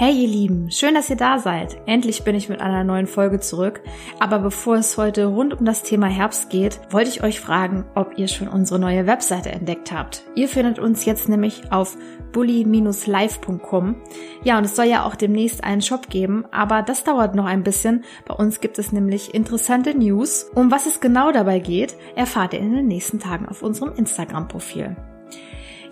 Hey ihr Lieben, schön, dass ihr da seid. Endlich bin ich mit einer neuen Folge zurück. Aber bevor es heute rund um das Thema Herbst geht, wollte ich euch fragen, ob ihr schon unsere neue Webseite entdeckt habt. Ihr findet uns jetzt nämlich auf bully-live.com. Ja, und es soll ja auch demnächst einen Shop geben, aber das dauert noch ein bisschen. Bei uns gibt es nämlich interessante News. Um was es genau dabei geht, erfahrt ihr in den nächsten Tagen auf unserem Instagram-Profil.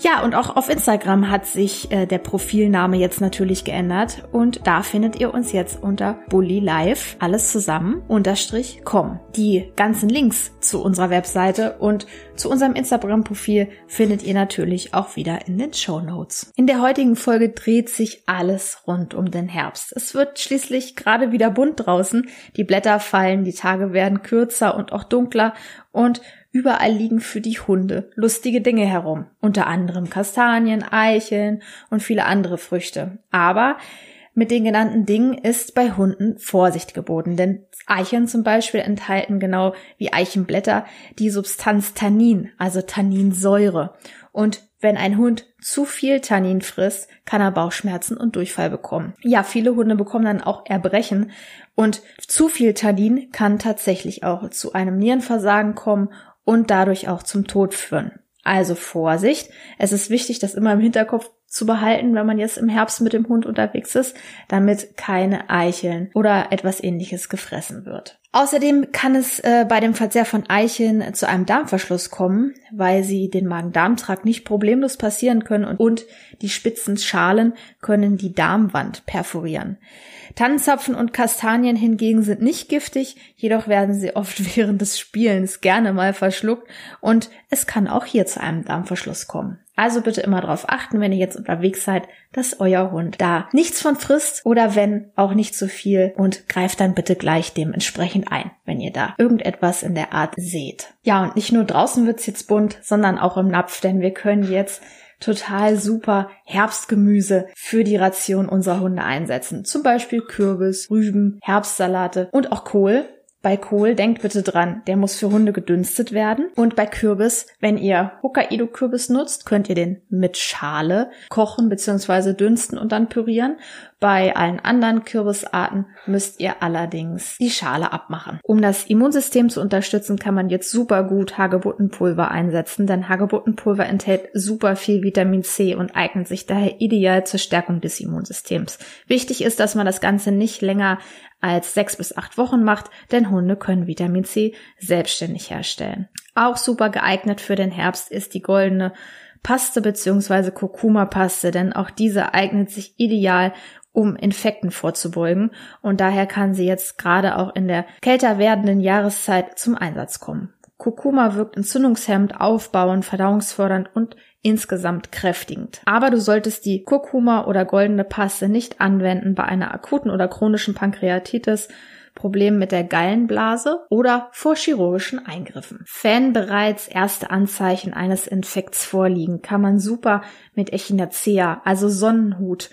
Ja, und auch auf Instagram hat sich äh, der Profilname jetzt natürlich geändert und da findet ihr uns jetzt unter Bully Live, alles zusammen, unterstrich com. Die ganzen Links zu unserer Webseite und zu unserem Instagram-Profil findet ihr natürlich auch wieder in den Show Notes. In der heutigen Folge dreht sich alles rund um den Herbst. Es wird schließlich gerade wieder bunt draußen, die Blätter fallen, die Tage werden kürzer und auch dunkler und Überall liegen für die Hunde lustige Dinge herum, unter anderem Kastanien, Eicheln und viele andere Früchte. Aber mit den genannten Dingen ist bei Hunden Vorsicht geboten, denn Eicheln zum Beispiel enthalten genau wie Eichenblätter die Substanz Tannin, also Tanninsäure. Und wenn ein Hund zu viel Tannin frisst, kann er Bauchschmerzen und Durchfall bekommen. Ja, viele Hunde bekommen dann auch Erbrechen und zu viel Tannin kann tatsächlich auch zu einem Nierenversagen kommen und dadurch auch zum Tod führen. Also Vorsicht. Es ist wichtig, das immer im Hinterkopf zu behalten, wenn man jetzt im Herbst mit dem Hund unterwegs ist, damit keine Eicheln oder etwas ähnliches gefressen wird. Außerdem kann es äh, bei dem Verzehr von Eicheln zu einem Darmverschluss kommen, weil sie den Magen-Darm-Trakt nicht problemlos passieren können und, und die spitzen Schalen können die Darmwand perforieren. Tannenzapfen und Kastanien hingegen sind nicht giftig, jedoch werden sie oft während des Spielens gerne mal verschluckt und es kann auch hier zu einem Darmverschluss kommen. Also bitte immer darauf achten, wenn ihr jetzt unterwegs seid, dass euer Hund da nichts von frisst oder wenn auch nicht so viel und greift dann bitte gleich dementsprechend ein, wenn ihr da irgendetwas in der Art seht. Ja, und nicht nur draußen wird's jetzt bunt, sondern auch im Napf, denn wir können jetzt total super Herbstgemüse für die Ration unserer Hunde einsetzen. Zum Beispiel Kürbis, Rüben, Herbstsalate und auch Kohl. Bei Kohl denkt bitte dran, der muss für Hunde gedünstet werden. Und bei Kürbis, wenn ihr Hokkaido-Kürbis nutzt, könnt ihr den mit Schale kochen bzw. dünsten und dann pürieren. Bei allen anderen Kürbisarten müsst ihr allerdings die Schale abmachen. Um das Immunsystem zu unterstützen, kann man jetzt super gut Hagebuttenpulver einsetzen, denn Hagebuttenpulver enthält super viel Vitamin C und eignet sich daher ideal zur Stärkung des Immunsystems. Wichtig ist, dass man das Ganze nicht länger als sechs bis acht Wochen macht, denn Hunde können Vitamin C selbstständig herstellen. Auch super geeignet für den Herbst ist die goldene Paste bzw. Kurkuma-Paste, denn auch diese eignet sich ideal, um Infekten vorzubeugen und daher kann sie jetzt gerade auch in der kälter werdenden Jahreszeit zum Einsatz kommen. Kurkuma wirkt entzündungshemmend, aufbauend, verdauungsfördernd und insgesamt kräftigend. Aber du solltest die Kurkuma oder goldene Paste nicht anwenden bei einer akuten oder chronischen Pankreatitis, Problemen mit der Gallenblase oder vor chirurgischen Eingriffen. Wenn bereits erste Anzeichen eines Infekts vorliegen, kann man super mit Echinacea, also Sonnenhut,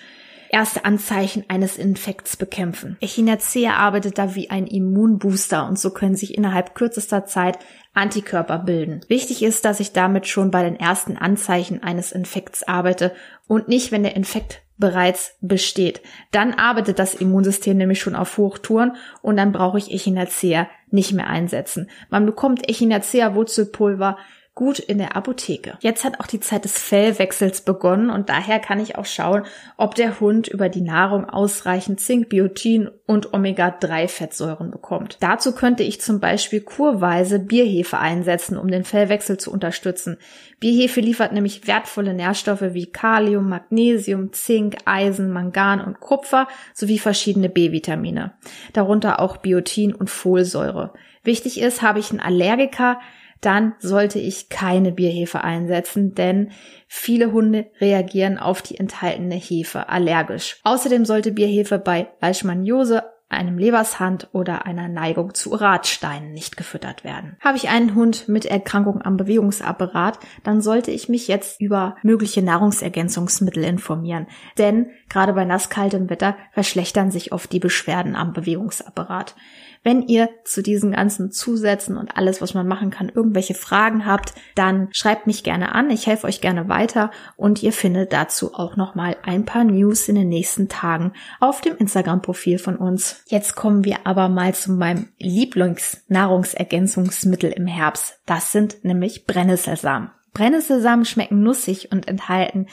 erste Anzeichen eines Infekts bekämpfen. Echinacea arbeitet da wie ein Immunbooster und so können sich innerhalb kürzester Zeit Antikörper bilden. Wichtig ist, dass ich damit schon bei den ersten Anzeichen eines Infekts arbeite und nicht, wenn der Infekt bereits besteht. Dann arbeitet das Immunsystem nämlich schon auf Hochtouren und dann brauche ich Echinacea nicht mehr einsetzen. Man bekommt Echinacea Wurzelpulver gut in der Apotheke. Jetzt hat auch die Zeit des Fellwechsels begonnen und daher kann ich auch schauen, ob der Hund über die Nahrung ausreichend Zink, Biotin und Omega-3-Fettsäuren bekommt. Dazu könnte ich zum Beispiel kurweise Bierhefe einsetzen, um den Fellwechsel zu unterstützen. Bierhefe liefert nämlich wertvolle Nährstoffe wie Kalium, Magnesium, Zink, Eisen, Mangan und Kupfer sowie verschiedene B-Vitamine, darunter auch Biotin und Folsäure. Wichtig ist, habe ich einen Allergiker, dann sollte ich keine Bierhefe einsetzen, denn viele Hunde reagieren auf die enthaltene Hefe allergisch. Außerdem sollte Bierhefe bei Leishmaniose, einem Lebershand oder einer Neigung zu Radsteinen nicht gefüttert werden. Habe ich einen Hund mit Erkrankung am Bewegungsapparat, dann sollte ich mich jetzt über mögliche Nahrungsergänzungsmittel informieren, denn gerade bei nasskaltem Wetter verschlechtern sich oft die Beschwerden am Bewegungsapparat. Wenn ihr zu diesen ganzen Zusätzen und alles, was man machen kann, irgendwelche Fragen habt, dann schreibt mich gerne an. Ich helfe euch gerne weiter und ihr findet dazu auch nochmal ein paar News in den nächsten Tagen auf dem Instagram-Profil von uns. Jetzt kommen wir aber mal zu meinem Lieblingsnahrungsergänzungsmittel im Herbst. Das sind nämlich Brennnesselsamen. Brennnesselsamen schmecken nussig und enthalten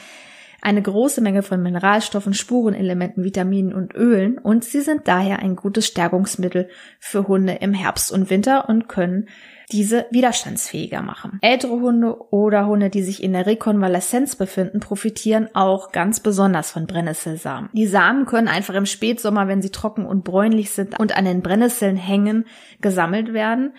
eine große Menge von Mineralstoffen, Spurenelementen, Vitaminen und Ölen und sie sind daher ein gutes Stärkungsmittel für Hunde im Herbst und Winter und können diese widerstandsfähiger machen. Ältere Hunde oder Hunde, die sich in der Rekonvaleszenz befinden, profitieren auch ganz besonders von Brennnesselsamen. Die Samen können einfach im Spätsommer, wenn sie trocken und bräunlich sind und an den Brennnesseln hängen, gesammelt werden.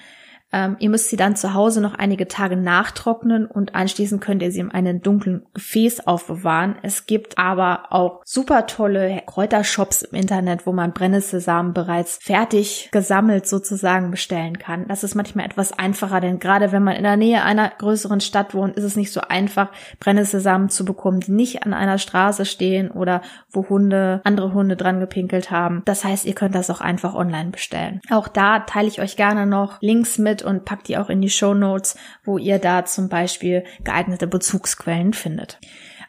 Ähm, ihr müsst sie dann zu Hause noch einige Tage nachtrocknen und anschließend könnt ihr sie in einem dunklen Gefäß aufbewahren. Es gibt aber auch super tolle Kräutershops im Internet, wo man Brennnesselsamen bereits fertig gesammelt sozusagen bestellen kann. Das ist manchmal etwas einfacher, denn gerade wenn man in der Nähe einer größeren Stadt wohnt, ist es nicht so einfach, Brennnesselsamen zu bekommen, die nicht an einer Straße stehen oder wo Hunde, andere Hunde dran gepinkelt haben. Das heißt, ihr könnt das auch einfach online bestellen. Auch da teile ich euch gerne noch Links mit und packt die auch in die Show Notes, wo ihr da zum Beispiel geeignete Bezugsquellen findet.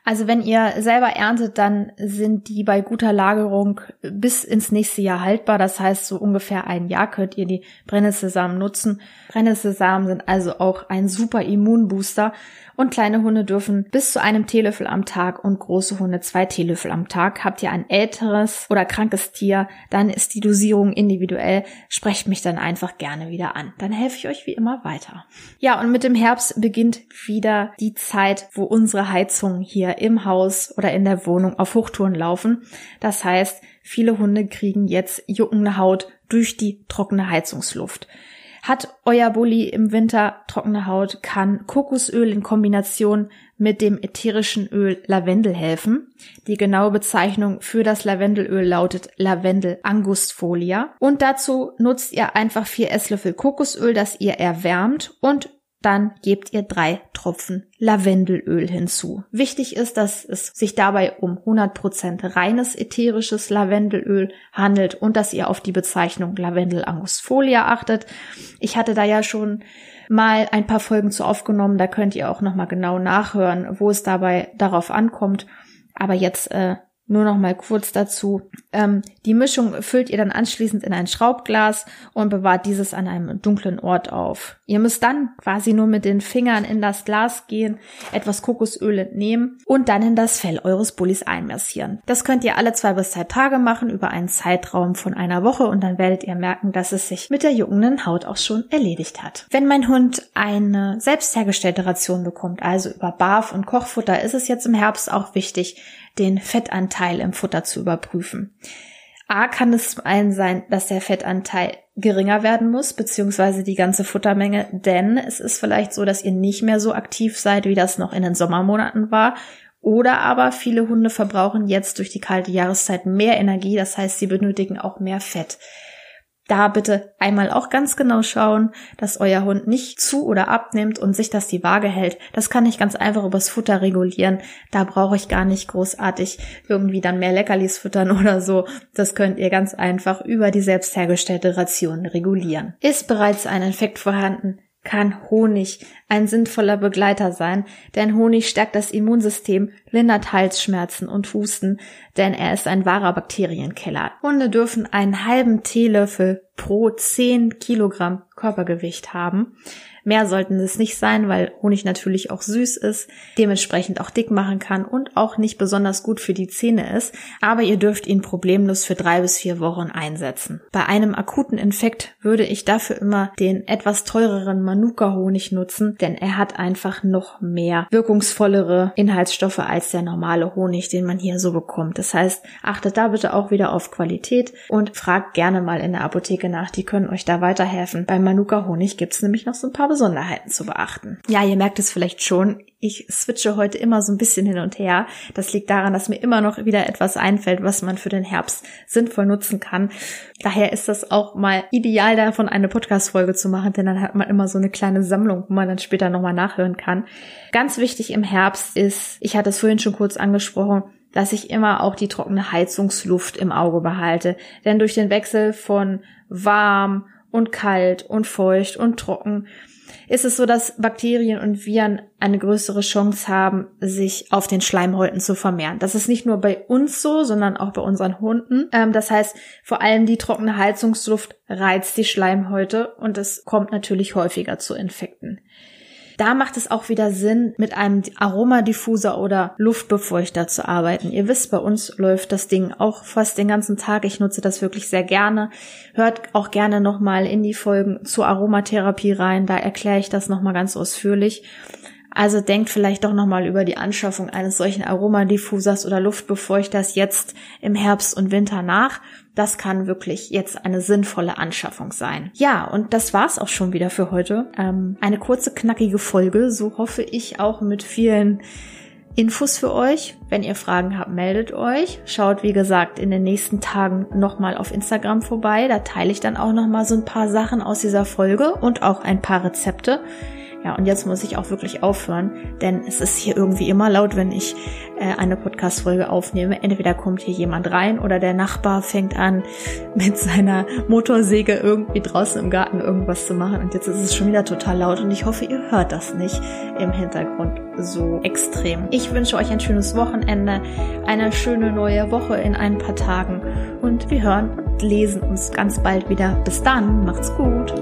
Also wenn ihr selber erntet, dann sind die bei guter Lagerung bis ins nächste Jahr haltbar. Das heißt, so ungefähr ein Jahr könnt ihr die Brennnesselsamen nutzen. Brennnesselsamen sind also auch ein super Immunbooster und kleine Hunde dürfen bis zu einem Teelöffel am Tag und große Hunde zwei Teelöffel am Tag. Habt ihr ein älteres oder krankes Tier, dann ist die Dosierung individuell. Sprecht mich dann einfach gerne wieder an. Dann helfe ich euch wie immer weiter. Ja, und mit dem Herbst beginnt wieder die Zeit, wo unsere Heizungen hier im Haus oder in der Wohnung auf Hochtouren laufen. Das heißt, viele Hunde kriegen jetzt juckende Haut durch die trockene Heizungsluft. Hat euer Bulli im Winter trockene Haut, kann Kokosöl in Kombination mit dem ätherischen Öl Lavendel helfen. Die genaue Bezeichnung für das Lavendelöl lautet Lavendel angustfolia. Und dazu nutzt ihr einfach vier Esslöffel Kokosöl, das ihr erwärmt und dann gebt ihr drei Tropfen Lavendelöl hinzu. Wichtig ist, dass es sich dabei um 100% reines ätherisches Lavendelöl handelt und dass ihr auf die Bezeichnung Lavendel angusfolia achtet. Ich hatte da ja schon mal ein paar Folgen zu aufgenommen, da könnt ihr auch nochmal genau nachhören, wo es dabei darauf ankommt. Aber jetzt äh, nur noch mal kurz dazu. Ähm, die Mischung füllt ihr dann anschließend in ein Schraubglas und bewahrt dieses an einem dunklen Ort auf. Ihr müsst dann quasi nur mit den Fingern in das Glas gehen, etwas Kokosöl entnehmen und dann in das Fell eures Bullis einmassieren. Das könnt ihr alle zwei bis drei Tage machen über einen Zeitraum von einer Woche und dann werdet ihr merken, dass es sich mit der juckenden Haut auch schon erledigt hat. Wenn mein Hund eine selbst hergestellte Ration bekommt, also über Barf und Kochfutter, ist es jetzt im Herbst auch wichtig, den Fettanteil im Futter zu überprüfen. A kann es zum einen sein, dass der Fettanteil geringer werden muss, beziehungsweise die ganze Futtermenge, denn es ist vielleicht so, dass ihr nicht mehr so aktiv seid, wie das noch in den Sommermonaten war. Oder aber viele Hunde verbrauchen jetzt durch die kalte Jahreszeit mehr Energie, das heißt, sie benötigen auch mehr Fett da bitte einmal auch ganz genau schauen, dass euer Hund nicht zu oder abnimmt und sich das die Waage hält. Das kann ich ganz einfach übers Futter regulieren. Da brauche ich gar nicht großartig irgendwie dann mehr Leckerlis füttern oder so. Das könnt ihr ganz einfach über die selbst hergestellte Ration regulieren. Ist bereits ein Infekt vorhanden, kann Honig ein sinnvoller Begleiter sein, denn Honig stärkt das Immunsystem, lindert Halsschmerzen und Husten, denn er ist ein wahrer Bakterienkeller. Hunde dürfen einen halben Teelöffel pro 10 Kilogramm Körpergewicht haben. Mehr sollten es nicht sein, weil Honig natürlich auch süß ist, dementsprechend auch dick machen kann und auch nicht besonders gut für die Zähne ist, aber ihr dürft ihn problemlos für drei bis vier Wochen einsetzen. Bei einem akuten Infekt würde ich dafür immer den etwas teureren Manuka-Honig nutzen, denn er hat einfach noch mehr wirkungsvollere Inhaltsstoffe als der normale Honig, den man hier so bekommt. Das heißt, achtet da bitte auch wieder auf Qualität und fragt gerne mal in der Apotheke nach, die können euch da weiterhelfen. Beim Manuka-Honig gibt's nämlich noch so ein paar Besonderheiten zu beachten. Ja, ihr merkt es vielleicht schon. Ich switche heute immer so ein bisschen hin und her. Das liegt daran, dass mir immer noch wieder etwas einfällt, was man für den Herbst sinnvoll nutzen kann. Daher ist das auch mal ideal, davon eine Podcast-Folge zu machen, denn dann hat man immer so eine kleine Sammlung, wo man dann später nochmal nachhören kann. Ganz wichtig im Herbst ist, ich hatte es vorhin schon kurz angesprochen, dass ich immer auch die trockene Heizungsluft im Auge behalte. Denn durch den Wechsel von warm und kalt und feucht und trocken ist es so, dass Bakterien und Viren eine größere Chance haben, sich auf den Schleimhäuten zu vermehren. Das ist nicht nur bei uns so, sondern auch bei unseren Hunden. Ähm, das heißt, vor allem die trockene Heizungsluft reizt die Schleimhäute und es kommt natürlich häufiger zu Infekten. Da macht es auch wieder Sinn, mit einem Aromadiffuser oder Luftbefeuchter zu arbeiten. Ihr wisst, bei uns läuft das Ding auch fast den ganzen Tag. Ich nutze das wirklich sehr gerne. Hört auch gerne nochmal in die Folgen zur Aromatherapie rein. Da erkläre ich das nochmal ganz ausführlich. Also denkt vielleicht doch nochmal über die Anschaffung eines solchen Aromadiffusers oder Luftbefeuchters jetzt im Herbst und Winter nach. Das kann wirklich jetzt eine sinnvolle Anschaffung sein. Ja, und das war's auch schon wieder für heute. Ähm, eine kurze, knackige Folge, so hoffe ich auch mit vielen Infos für euch. Wenn ihr Fragen habt, meldet euch. Schaut, wie gesagt, in den nächsten Tagen nochmal auf Instagram vorbei. Da teile ich dann auch nochmal so ein paar Sachen aus dieser Folge und auch ein paar Rezepte. Ja, und jetzt muss ich auch wirklich aufhören, denn es ist hier irgendwie immer laut, wenn ich äh, eine Podcast-Folge aufnehme. Entweder kommt hier jemand rein oder der Nachbar fängt an, mit seiner Motorsäge irgendwie draußen im Garten irgendwas zu machen. Und jetzt ist es schon wieder total laut und ich hoffe, ihr hört das nicht im Hintergrund so extrem. Ich wünsche euch ein schönes Wochenende, eine schöne neue Woche in ein paar Tagen und wir hören und lesen uns ganz bald wieder. Bis dann, macht's gut.